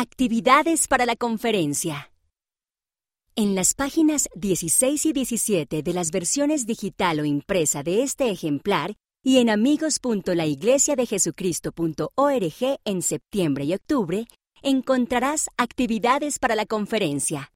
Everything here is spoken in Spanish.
Actividades para la conferencia. En las páginas 16 y 17 de las versiones digital o impresa de este ejemplar y en amigos.laiglesiadejesucristo.org en septiembre y octubre, encontrarás actividades para la conferencia.